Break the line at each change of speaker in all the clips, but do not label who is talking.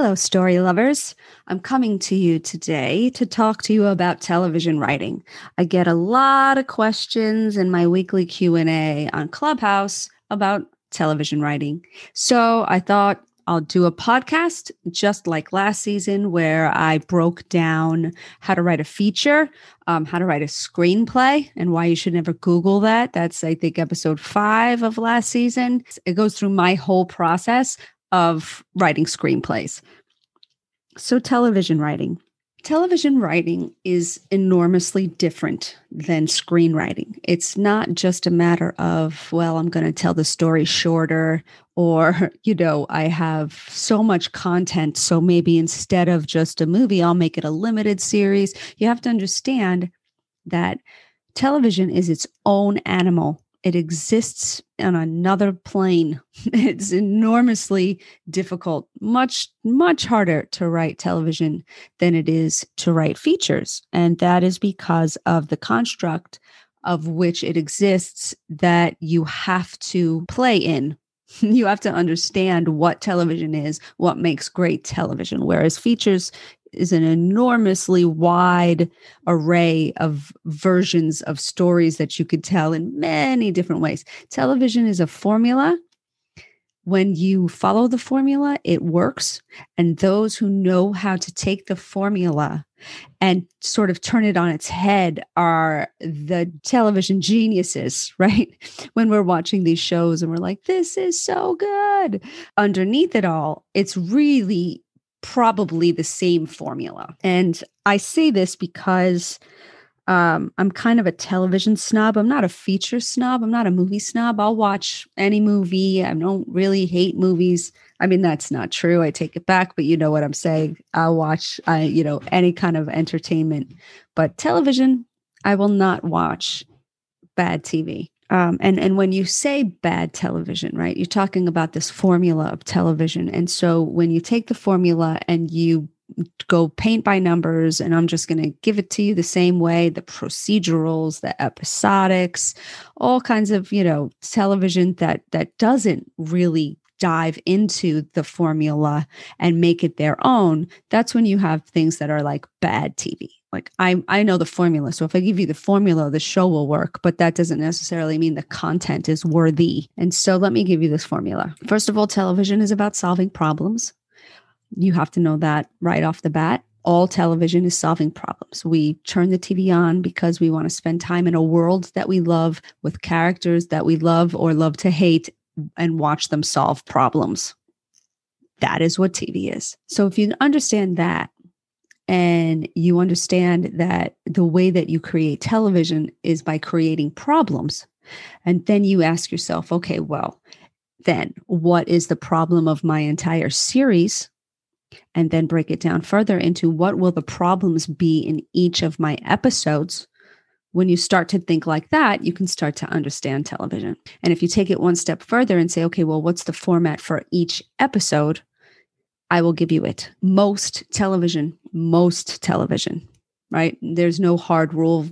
Hello, story lovers. I'm coming to you today to talk to you about television writing. I get a lot of questions in my weekly Q&A on Clubhouse about television writing. So, I thought I'll do a podcast just like last season where I broke down how to write a feature, um, how to write a screenplay, and why you should never Google that. That's, I think, episode five of last season. It goes through my whole process of writing screenplays. So, television writing. Television writing is enormously different than screenwriting. It's not just a matter of, well, I'm going to tell the story shorter, or, you know, I have so much content. So maybe instead of just a movie, I'll make it a limited series. You have to understand that television is its own animal it exists on another plane. It's enormously difficult, much, much harder to write television than it is to write features. And that is because of the construct of which it exists that you have to play in. You have to understand what television is, what makes great television. Whereas features, is an enormously wide array of versions of stories that you could tell in many different ways. Television is a formula. When you follow the formula, it works. And those who know how to take the formula and sort of turn it on its head are the television geniuses, right? When we're watching these shows and we're like, this is so good. Underneath it all, it's really probably the same formula. And I say this because um, I'm kind of a television snob. I'm not a feature snob. I'm not a movie snob. I'll watch any movie. I don't really hate movies. I mean, that's not true. I take it back, but you know what I'm saying. I'll watch, I, you know, any kind of entertainment. But television, I will not watch bad TV. Um, and and when you say bad television, right, you're talking about this formula of television. And so when you take the formula and you go paint by numbers, and I'm just going to give it to you the same way the procedurals, the episodics, all kinds of you know television that that doesn't really dive into the formula and make it their own. That's when you have things that are like bad TV like I I know the formula. So if I give you the formula, the show will work, but that doesn't necessarily mean the content is worthy. And so let me give you this formula. First of all, television is about solving problems. You have to know that right off the bat. All television is solving problems. We turn the TV on because we want to spend time in a world that we love with characters that we love or love to hate and watch them solve problems. That is what TV is. So if you understand that, and you understand that the way that you create television is by creating problems. And then you ask yourself, okay, well, then what is the problem of my entire series? And then break it down further into what will the problems be in each of my episodes. When you start to think like that, you can start to understand television. And if you take it one step further and say, okay, well, what's the format for each episode? I will give you it. Most television, most television, right? There's no hard rule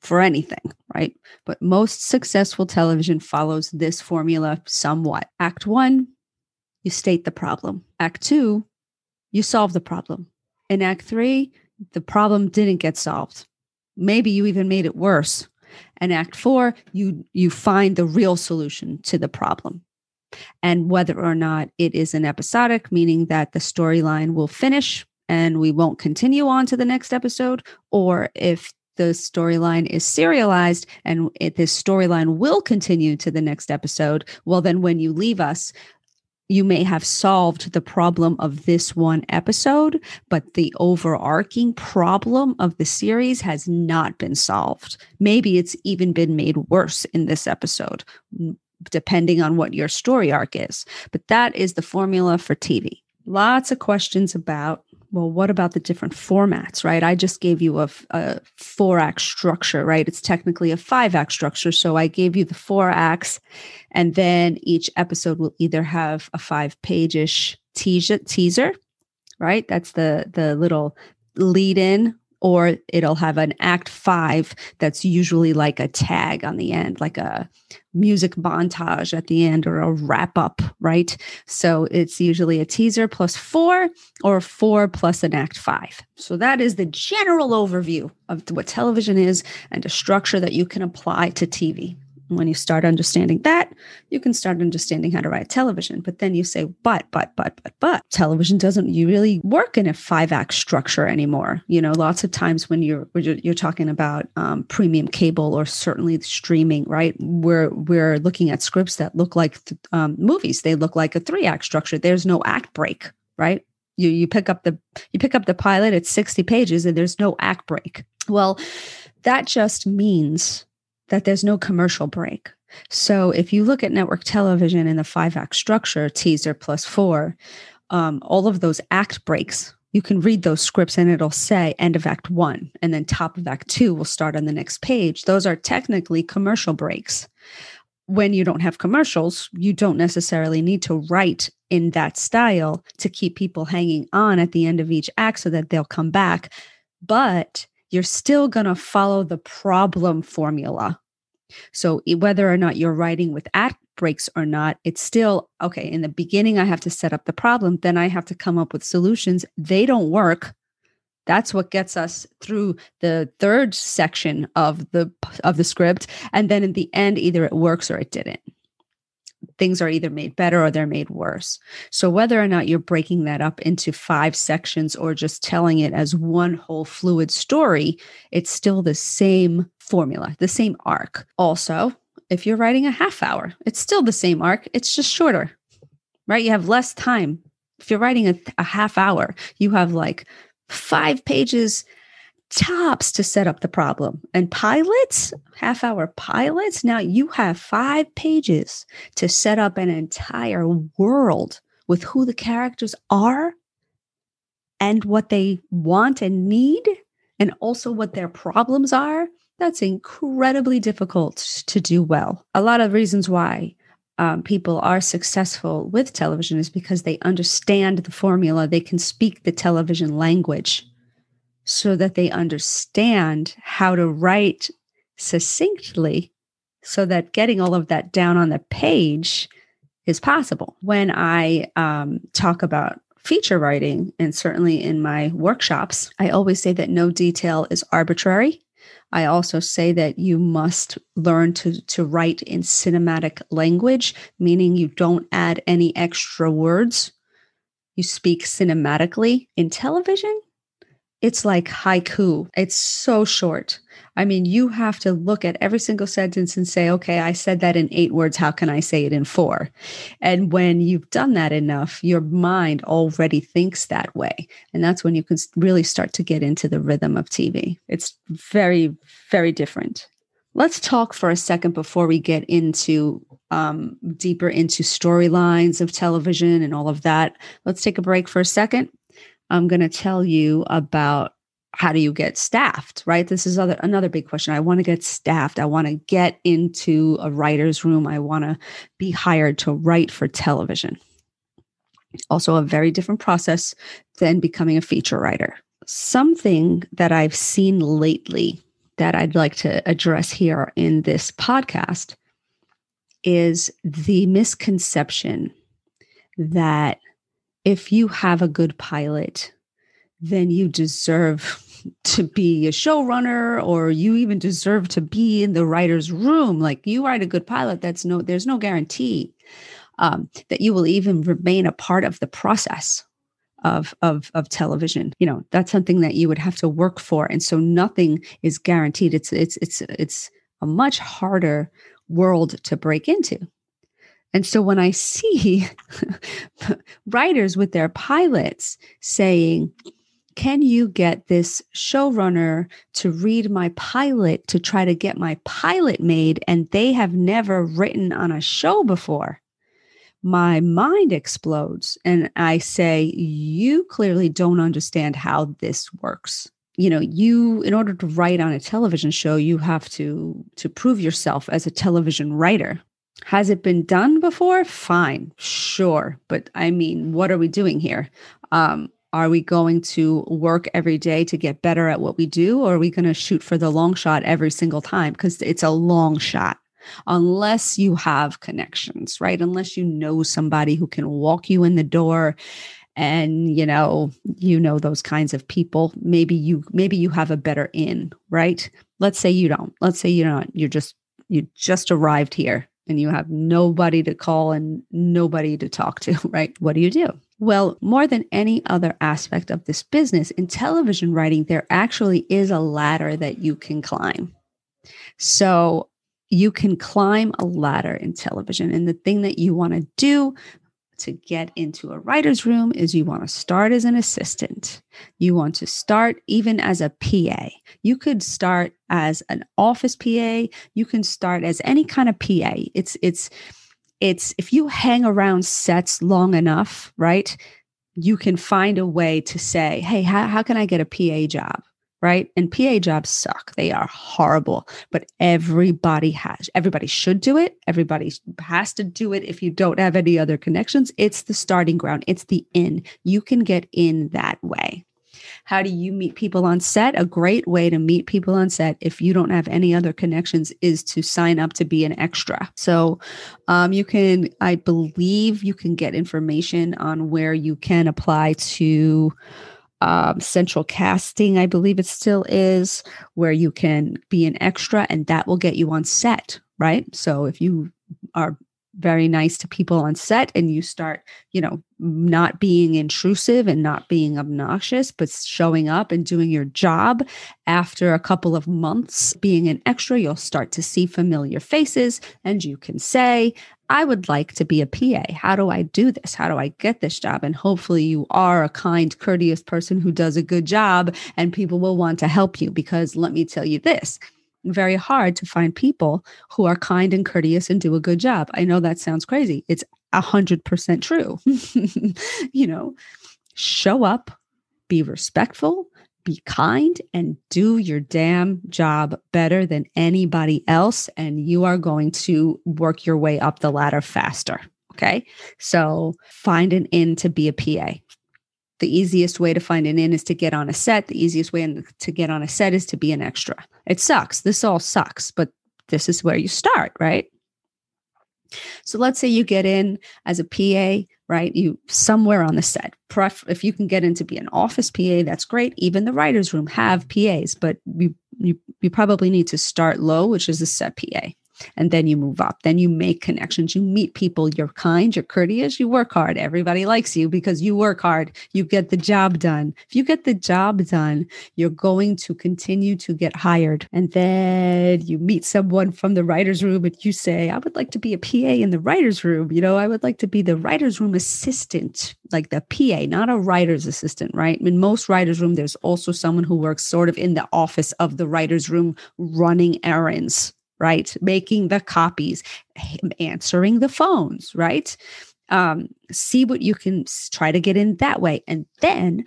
for anything, right? But most successful television follows this formula somewhat. Act one, you state the problem. Act two, you solve the problem. In Act three, the problem didn't get solved. Maybe you even made it worse. And Act four, you you find the real solution to the problem and whether or not it is an episodic, meaning that the storyline will finish and we won't continue on to the next episode, or if the storyline is serialized and this storyline will continue to the next episode, well, then when you leave us, you may have solved the problem of this one episode, but the overarching problem of the series has not been solved. Maybe it's even been made worse in this episode depending on what your story arc is. But that is the formula for TV. Lots of questions about, well, what about the different formats, right? I just gave you a, a four act structure, right? It's technically a five act structure. So I gave you the four acts, and then each episode will either have a five page ish teaser, teaser, right? That's the, the little lead in or it'll have an act five that's usually like a tag on the end, like a music montage at the end or a wrap up, right? So it's usually a teaser plus four or four plus an act five. So that is the general overview of what television is and a structure that you can apply to TV when you start understanding that, you can start understanding how to write television. But then you say, but, but, but, but, but, television doesn't you really work in a five act structure anymore. You know, lots of times when you're you're talking about um, premium cable or certainly streaming, right? We're we're looking at scripts that look like um, movies. They look like a three act structure. There's no act break, right? You you pick up the you pick up the pilot. It's sixty pages, and there's no act break. Well, that just means that there's no commercial break. So if you look at network television in the five act structure, teaser plus four, um, all of those act breaks, you can read those scripts and it'll say end of act one, and then top of act two will start on the next page. Those are technically commercial breaks. When you don't have commercials, you don't necessarily need to write in that style to keep people hanging on at the end of each act so that they'll come back. But you're still going to follow the problem formula. So whether or not you're writing with act breaks or not, it's still okay. In the beginning, I have to set up the problem. Then I have to come up with solutions. They don't work. That's what gets us through the third section of the of the script. And then in the end, either it works or it didn't things are either made better or they're made worse. So, whether or not you're breaking that up into five sections or just telling it as one whole fluid story, it's still the same formula, the same arc. Also, if you're writing a half hour, it's still the same arc, it's just shorter, right? You have less time. If you're writing a, a half hour, you have like five pages tops to set up the problem. And pilots, half hour pilots, now you have five pages to set up an entire world with who the characters are and what they want and need, and also what their problems are. That's incredibly difficult to do well. A lot of reasons why um, people are successful with television is because they understand the formula, they can speak the television language so that they understand how to write succinctly so that getting all of that down on the page is possible. When I um, talk about feature writing, and certainly in my workshops, I always say that no detail is arbitrary. I also say that you must learn to, to write in cinematic language, meaning you don't add any extra words. You speak cinematically. In television, it's like haiku. It's so short. I mean, you have to look at every single sentence and say, okay, I said that in eight words. How can I say it in four? And when you've done that enough, your mind already thinks that way. And that's when you can really start to get into the rhythm of TV. It's very, very different. Let's talk for a second before we get into um, deeper into storylines of television and all of that. Let's take a break for a second. I'm going to tell you about how do you get staffed, right? This is other, another big question. I want to get staffed. I want to get into a writer's room. I want to be hired to write for television. Also, a very different process than becoming a feature writer. Something that I've seen lately that I'd like to address here in this podcast is the misconception that if you have a good pilot, then you deserve to be a showrunner or you even deserve to be in the writer's room. Like you write a good pilot, that's no, there's no guarantee um, that you will even remain a part of the process of, of of television. You know, that's something that you would have to work for. And so nothing is guaranteed. It's it's it's it's a much harder world to break into. And so when I see writers with their pilots saying, can you get this showrunner to read my pilot to try to get my pilot made? And they have never written on a show before. My mind explodes. And I say, You clearly don't understand how this works. You know, you, in order to write on a television show, you have to, to prove yourself as a television writer. Has it been done before? Fine, sure. But I mean, what are we doing here? Um, Are we going to work every day to get better at what we do? Or are we going to shoot for the long shot every single time? Because it's a long shot unless you have connections, right? Unless you know somebody who can walk you in the door and you know you know those kinds of people maybe you maybe you have a better in right let's say you don't let's say you don't you're just you just arrived here and you have nobody to call and nobody to talk to right what do you do well, more than any other aspect of this business, in television writing, there actually is a ladder that you can climb. So you can climb a ladder in television. And the thing that you want to do to get into a writer's room is you want to start as an assistant. You want to start even as a PA. You could start as an office PA. You can start as any kind of PA. It's, it's, it's, if you hang around sets long enough, right? You can find a way to say, hey, how, how can I get a PA job? Right? And PA jobs suck. They are horrible, but everybody has, everybody should do it. Everybody has to do it if you don't have any other connections. It's the starting ground, it's the in. You can get in that way. How do you meet people on set? A great way to meet people on set if you don't have any other connections is to sign up to be an extra. So um, you can, I believe, you can get information on where you can apply to um, central casting, I believe it still is, where you can be an extra and that will get you on set, right? So if you are very nice to people on set and you start, you know, not being intrusive and not being obnoxious, but showing up and doing your job. After a couple of months being an extra, you'll start to see familiar faces and you can say, I would like to be a PA. How do I do this? How do I get this job? And hopefully, you are a kind, courteous person who does a good job, and people will want to help you. Because let me tell you this very hard to find people who are kind and courteous and do a good job. I know that sounds crazy. It's a hundred percent true. you know, show up, be respectful, be kind, and do your damn job better than anybody else. And you are going to work your way up the ladder faster. Okay. So find an in to be a PA. The easiest way to find an in is to get on a set. The easiest way to get on a set is to be an extra. It sucks. This all sucks, but this is where you start, right? So let's say you get in as a PA, right? You somewhere on the set. Pref- if you can get in to be an office PA, that's great. Even the writers' room have PAs, but you you you probably need to start low, which is a set PA and then you move up. Then you make connections. You meet people. You're kind. You're courteous. You work hard. Everybody likes you because you work hard. You get the job done. If you get the job done you're going to continue to get hired. And then you meet someone from the writers room and you say i would like to be a pa in the writers room. You know i would like to be the writers room assistant like the pa not a writer's assistant right? In most writers room there's also someone who works sort of in the office of the writers room running errands right? Making the copies, answering the phones, right? Um, see what you can try to get in that way. And then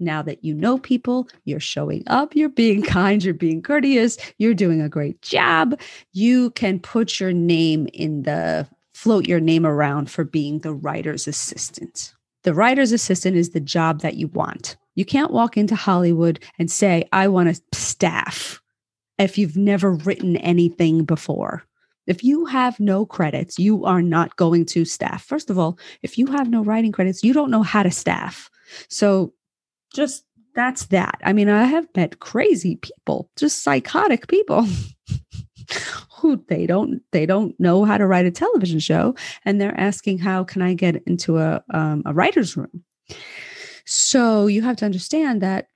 now that you know people, you're showing up, you're being kind, you're being courteous, you're doing a great job, you can put your name in the float your name around for being the writer's assistant. The writer's assistant is the job that you want. You can't walk into Hollywood and say, I want a staff if you've never written anything before. If you have no credits, you are not going to staff. First of all, if you have no writing credits, you don't know how to staff. So just that's that. I mean, I have met crazy people, just psychotic people. who they don't they don't know how to write a television show and they're asking how can i get into a um, a writer's room so you have to understand that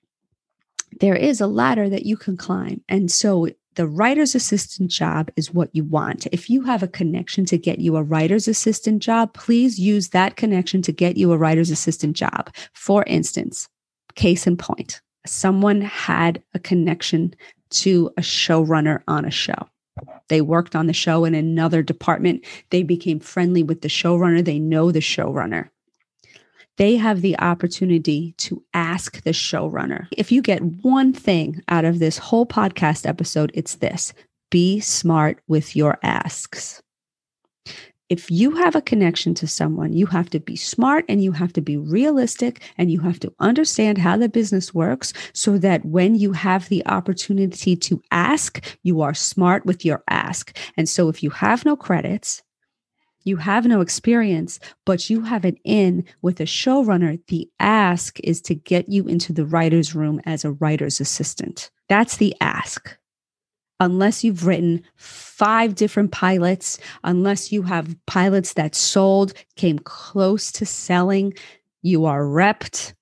there is a ladder that you can climb. And so the writer's assistant job is what you want. If you have a connection to get you a writer's assistant job, please use that connection to get you a writer's assistant job. For instance, case in point, someone had a connection to a showrunner on a show. They worked on the show in another department. They became friendly with the showrunner. They know the showrunner they have the opportunity to ask the showrunner. If you get one thing out of this whole podcast episode, it's this be smart with your asks. if you have a connection to someone, you have to be smart and you have to be realistic and you have to understand how the business works so that when you have the opportunity to ask, you are smart with your ask. And so if you have no credits, you have no experience, but you have an in with a showrunner, the ask is to get you into the writer's room as a writer's assistant. That's the ask unless you've written five different pilots, unless you have pilots that sold, came close to selling, you are repped,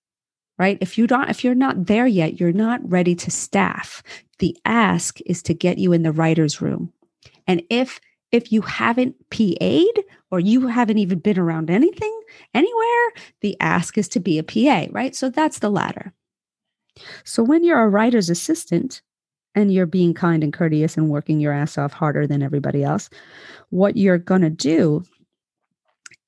right? If you don't, if you're not there yet, you're not ready to staff. The ask is to get you in the writer's room. And if if you haven't PA'd or you haven't even been around anything anywhere, the ask is to be a PA, right? So that's the ladder. So when you're a writer's assistant, and you're being kind and courteous and working your ass off harder than everybody else, what you're going to do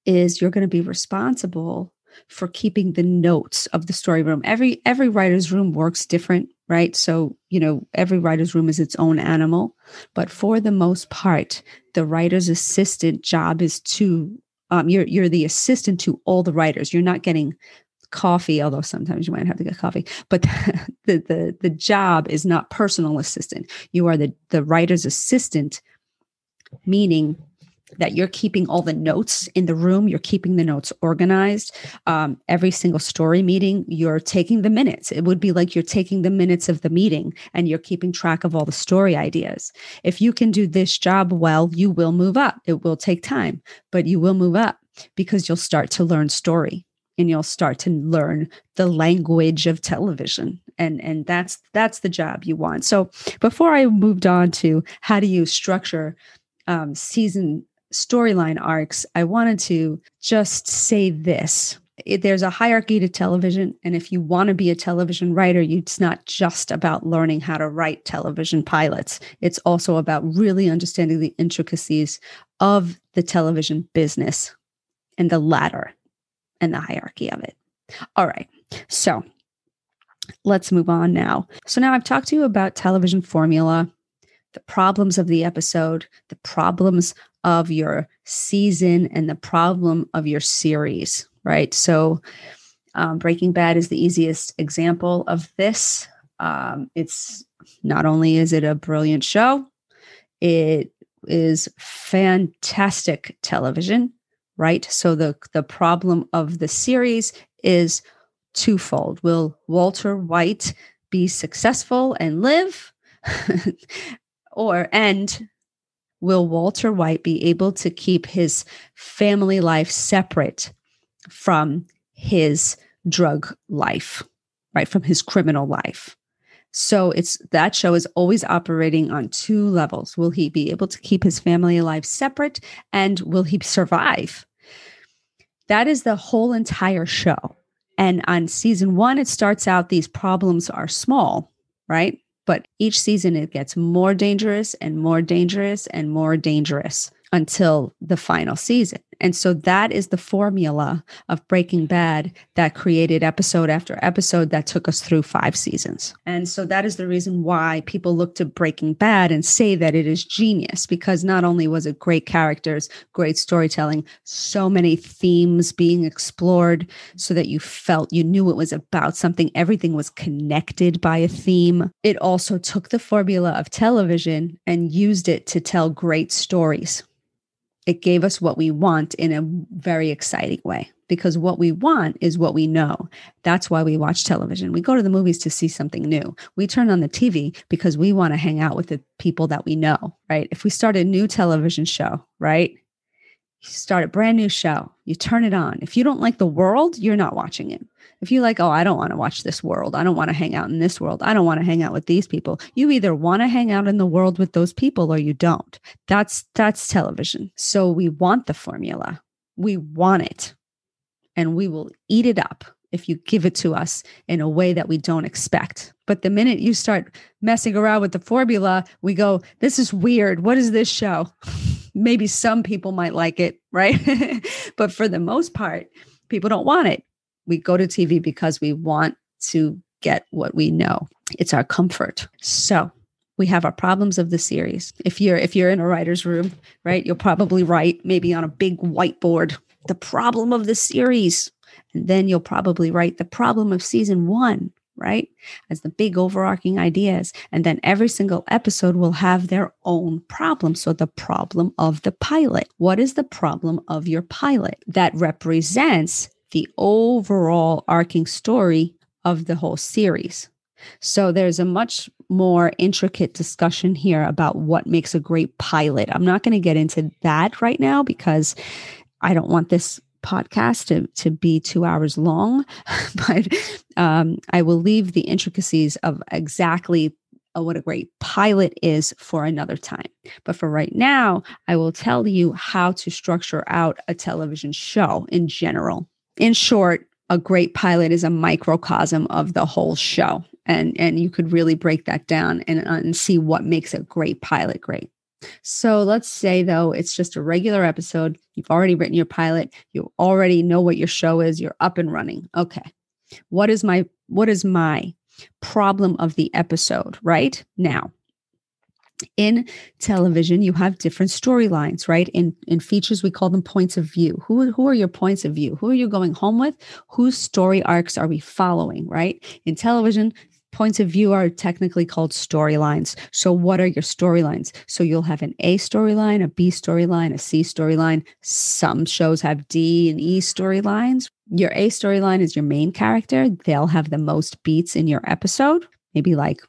is you're going to be responsible for keeping the notes of the story room. Every every writer's room works different, right? So, you know, every writer's room is its own animal, but for the most part, the writer's assistant job is to um, you're you're the assistant to all the writers. You're not getting coffee, although sometimes you might have to get coffee, but the, the, the job is not personal assistant. You are the, the writer's assistant, meaning that you're keeping all the notes in the room, you're keeping the notes organized. Um, every single story meeting, you're taking the minutes. It would be like you're taking the minutes of the meeting and you're keeping track of all the story ideas. If you can do this job well, you will move up. It will take time, but you will move up because you'll start to learn story and you'll start to learn the language of television and and that's that's the job you want so before i moved on to how do you structure um, season storyline arcs i wanted to just say this it, there's a hierarchy to television and if you want to be a television writer it's not just about learning how to write television pilots it's also about really understanding the intricacies of the television business and the ladder and the hierarchy of it. All right. So let's move on now. So now I've talked to you about television formula, the problems of the episode, the problems of your season, and the problem of your series, right? So um, Breaking Bad is the easiest example of this. Um, it's not only is it a brilliant show, it is fantastic television right? So the the problem of the series is twofold. Will Walter White be successful and live? or and will Walter White be able to keep his family life separate from his drug life, right? From his criminal life. So it's that show is always operating on two levels. Will he be able to keep his family life separate and will he survive that is the whole entire show. And on season one, it starts out these problems are small, right? But each season it gets more dangerous and more dangerous and more dangerous until the final season. And so that is the formula of Breaking Bad that created episode after episode that took us through five seasons. And so that is the reason why people look to Breaking Bad and say that it is genius because not only was it great characters, great storytelling, so many themes being explored so that you felt you knew it was about something, everything was connected by a theme. It also took the formula of television and used it to tell great stories it gave us what we want in a very exciting way because what we want is what we know. That's why we watch television. We go to the movies to see something new. We turn on the TV because we want to hang out with the people that we know, right? If we start a new television show, right? You start a brand new show, you turn it on. If you don't like the world, you're not watching it. If you like, oh, I don't want to watch this world. I don't want to hang out in this world. I don't want to hang out with these people. You either want to hang out in the world with those people or you don't. That's that's television. So we want the formula. We want it. And we will eat it up if you give it to us in a way that we don't expect. But the minute you start messing around with the formula, we go, this is weird. What is this show? Maybe some people might like it, right? but for the most part, people don't want it we go to TV because we want to get what we know. It's our comfort. So, we have our problems of the series. If you're if you're in a writer's room, right, you'll probably write maybe on a big whiteboard the problem of the series. And then you'll probably write the problem of season one, right? As the big overarching ideas. And then every single episode will have their own problem. So the problem of the pilot. What is the problem of your pilot that represents the overall arcing story of the whole series? So there's a much more intricate discussion here about what makes a great pilot. I'm not going to get into that right now because I don't want this podcast to, to be two hours long, but um, I will leave the intricacies of exactly uh, what a great pilot is for another time. But for right now, I will tell you how to structure out a television show in general. In short, a great pilot is a microcosm of the whole show. And, and you could really break that down and, uh, and see what makes a great pilot great. So let's say, though, it's just a regular episode. You've already written your pilot. You already know what your show is. You're up and running. Okay. What is my what is my problem of the episode right now in television you have different storylines right in in features we call them points of view who who are your points of view who are you going home with whose story arcs are we following right in television points of view are technically called storylines. So, what are your storylines? So, you'll have an A storyline, a B storyline, a C storyline. Some shows have D and E storylines. Your A storyline is your main character. They'll have the most beats in your episode, maybe like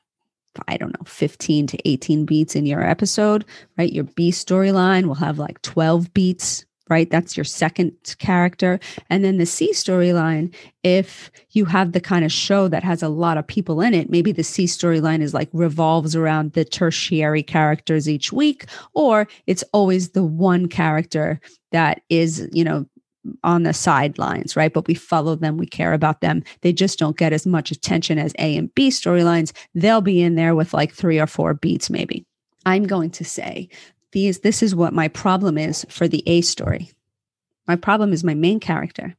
I don't know, 15 to 18 beats in your episode, right? Your B storyline will have like 12 beats right? That's your second character. And then the C storyline, if you have the kind of show that has a lot of people in it, maybe the C storyline is like revolves around the tertiary characters each week, or it's always the one character that is, you know, on the sidelines, right? But we follow them, we care about them. They just don't get as much attention as A and B storylines. They'll be in there with like three or four beats, maybe. I'm going to say these this is what my problem is for the A story. My problem is my main character.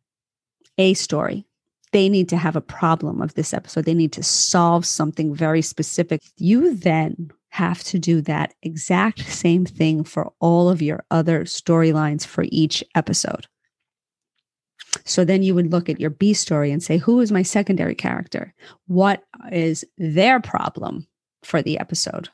A story. They need to have a problem of this episode. They need to solve something very specific. You then have to do that exact same thing for all of your other storylines for each episode. So then you would look at your B story and say, who is my secondary character? What is their problem for the episode?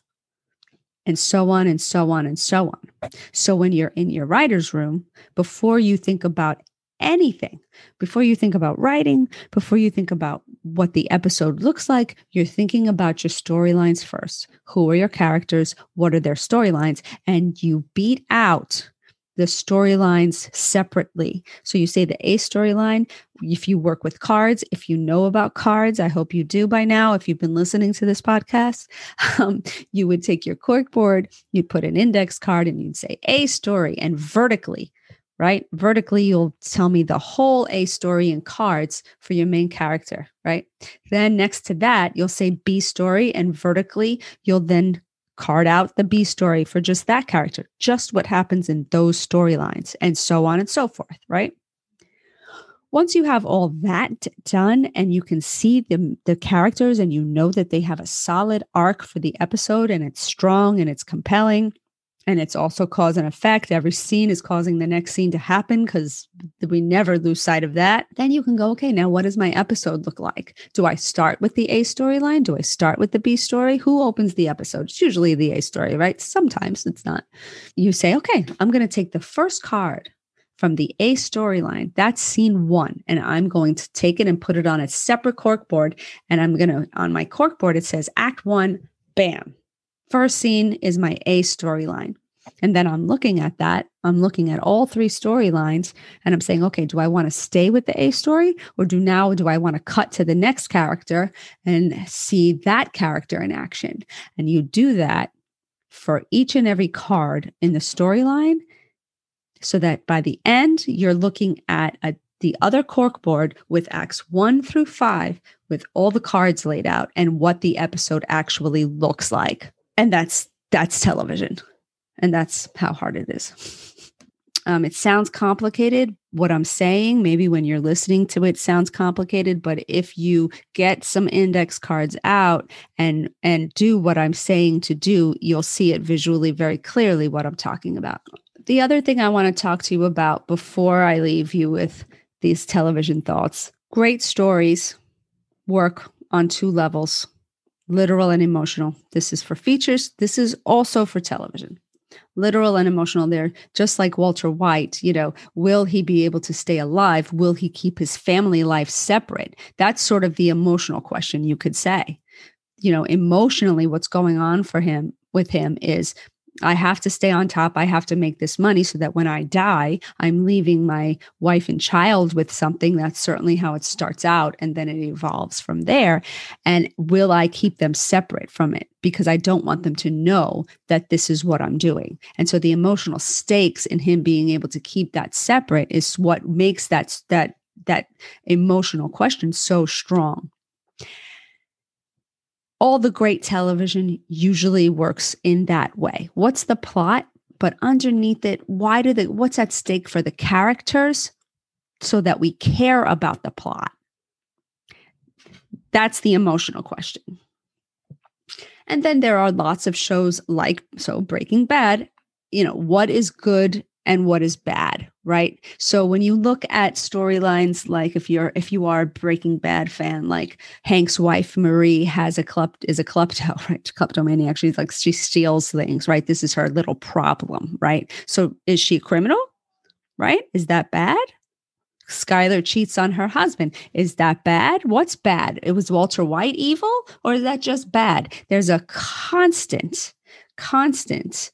and so on and so on and so on. So when you're in your writer's room, before you think about anything, before you think about writing, before you think about what the episode looks like, you're thinking about your storylines first. Who are your characters? What are their storylines? And you beat out the storylines separately. So you say the A storyline, if you work with cards, if you know about cards, I hope you do by now. If you've been listening to this podcast, um, you would take your cork board, you'd put an index card, and you'd say A story and vertically. Right? Vertically, you'll tell me the whole A story in cards for your main character, right? Then next to that, you'll say B story, and vertically, you'll then card out the B story for just that character, just what happens in those storylines, and so on and so forth, right? Once you have all that done and you can see the, the characters and you know that they have a solid arc for the episode and it's strong and it's compelling, and it's also cause and effect. Every scene is causing the next scene to happen because we never lose sight of that. Then you can go, okay, now what does my episode look like? Do I start with the A storyline? Do I start with the B story? Who opens the episode? It's usually the A story, right? Sometimes it's not. You say, okay, I'm going to take the first card from the A storyline. That's scene one. And I'm going to take it and put it on a separate cork board. And I'm going to, on my cork board, it says act one, bam. First scene is my A storyline. And then I'm looking at that. I'm looking at all three storylines and I'm saying, okay, do I want to stay with the A story or do now do I want to cut to the next character and see that character in action? And you do that for each and every card in the storyline so that by the end you're looking at a, the other cork board with acts 1 through 5 with all the cards laid out and what the episode actually looks like and that's that's television and that's how hard it is Um, it sounds complicated. What I'm saying, maybe when you're listening to it, sounds complicated. But if you get some index cards out and and do what I'm saying to do, you'll see it visually very clearly what I'm talking about. The other thing I want to talk to you about before I leave you with these television thoughts: great stories work on two levels, literal and emotional. This is for features. This is also for television literal and emotional there just like walter white you know will he be able to stay alive will he keep his family life separate that's sort of the emotional question you could say you know emotionally what's going on for him with him is I have to stay on top. I have to make this money so that when I die, I'm leaving my wife and child with something. That's certainly how it starts out. And then it evolves from there. And will I keep them separate from it? Because I don't want them to know that this is what I'm doing. And so the emotional stakes in him being able to keep that separate is what makes that, that, that emotional question so strong all the great television usually works in that way. What's the plot? But underneath it, why do the what's at stake for the characters so that we care about the plot? That's the emotional question. And then there are lots of shows like so Breaking Bad, you know, what is good and what is bad right so when you look at storylines like if you're if you are a breaking bad fan like hank's wife marie has a club is a klepto right kleptomaniac she's like she steals things right this is her little problem right so is she a criminal right is that bad Skyler cheats on her husband. Is that bad? What's bad? It was Walter White evil, or is that just bad? There's a constant, constant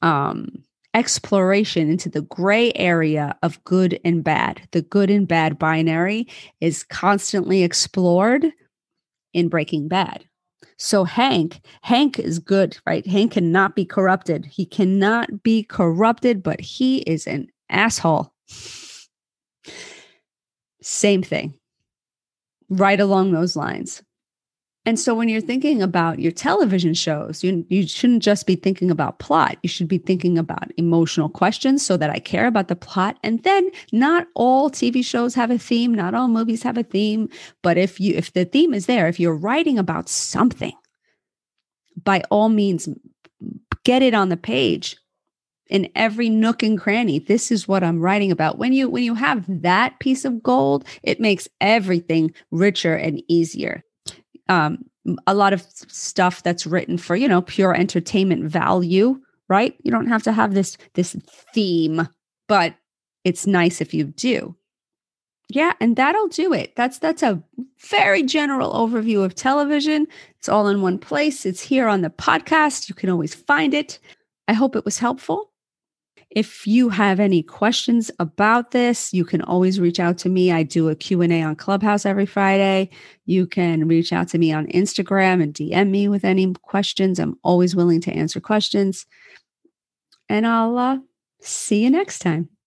um exploration into the gray area of good and bad. The good and bad binary is constantly explored in Breaking Bad. So Hank, Hank is good, right? Hank cannot be corrupted. He cannot be corrupted, but he is an asshole. Same thing. Right along those lines. And so when you're thinking about your television shows, you, you shouldn't just be thinking about plot. You should be thinking about emotional questions so that I care about the plot. And then not all TV shows have a theme, not all movies have a theme, but if you if the theme is there, if you're writing about something, by all means get it on the page in every nook and cranny this is what i'm writing about when you when you have that piece of gold it makes everything richer and easier um, a lot of stuff that's written for you know pure entertainment value right? You don't have to have this this theme but it's nice if you do. Yeah and that'll do it. That's that's a very general overview of television. It's all in one place. It's here on the podcast. You can always find it. I hope it was helpful if you have any questions about this, you can always reach out to me. I do a Q&A on Clubhouse every Friday. You can reach out to me on Instagram and DM me with any questions. I'm always willing to answer questions. And I'll uh, see you next time.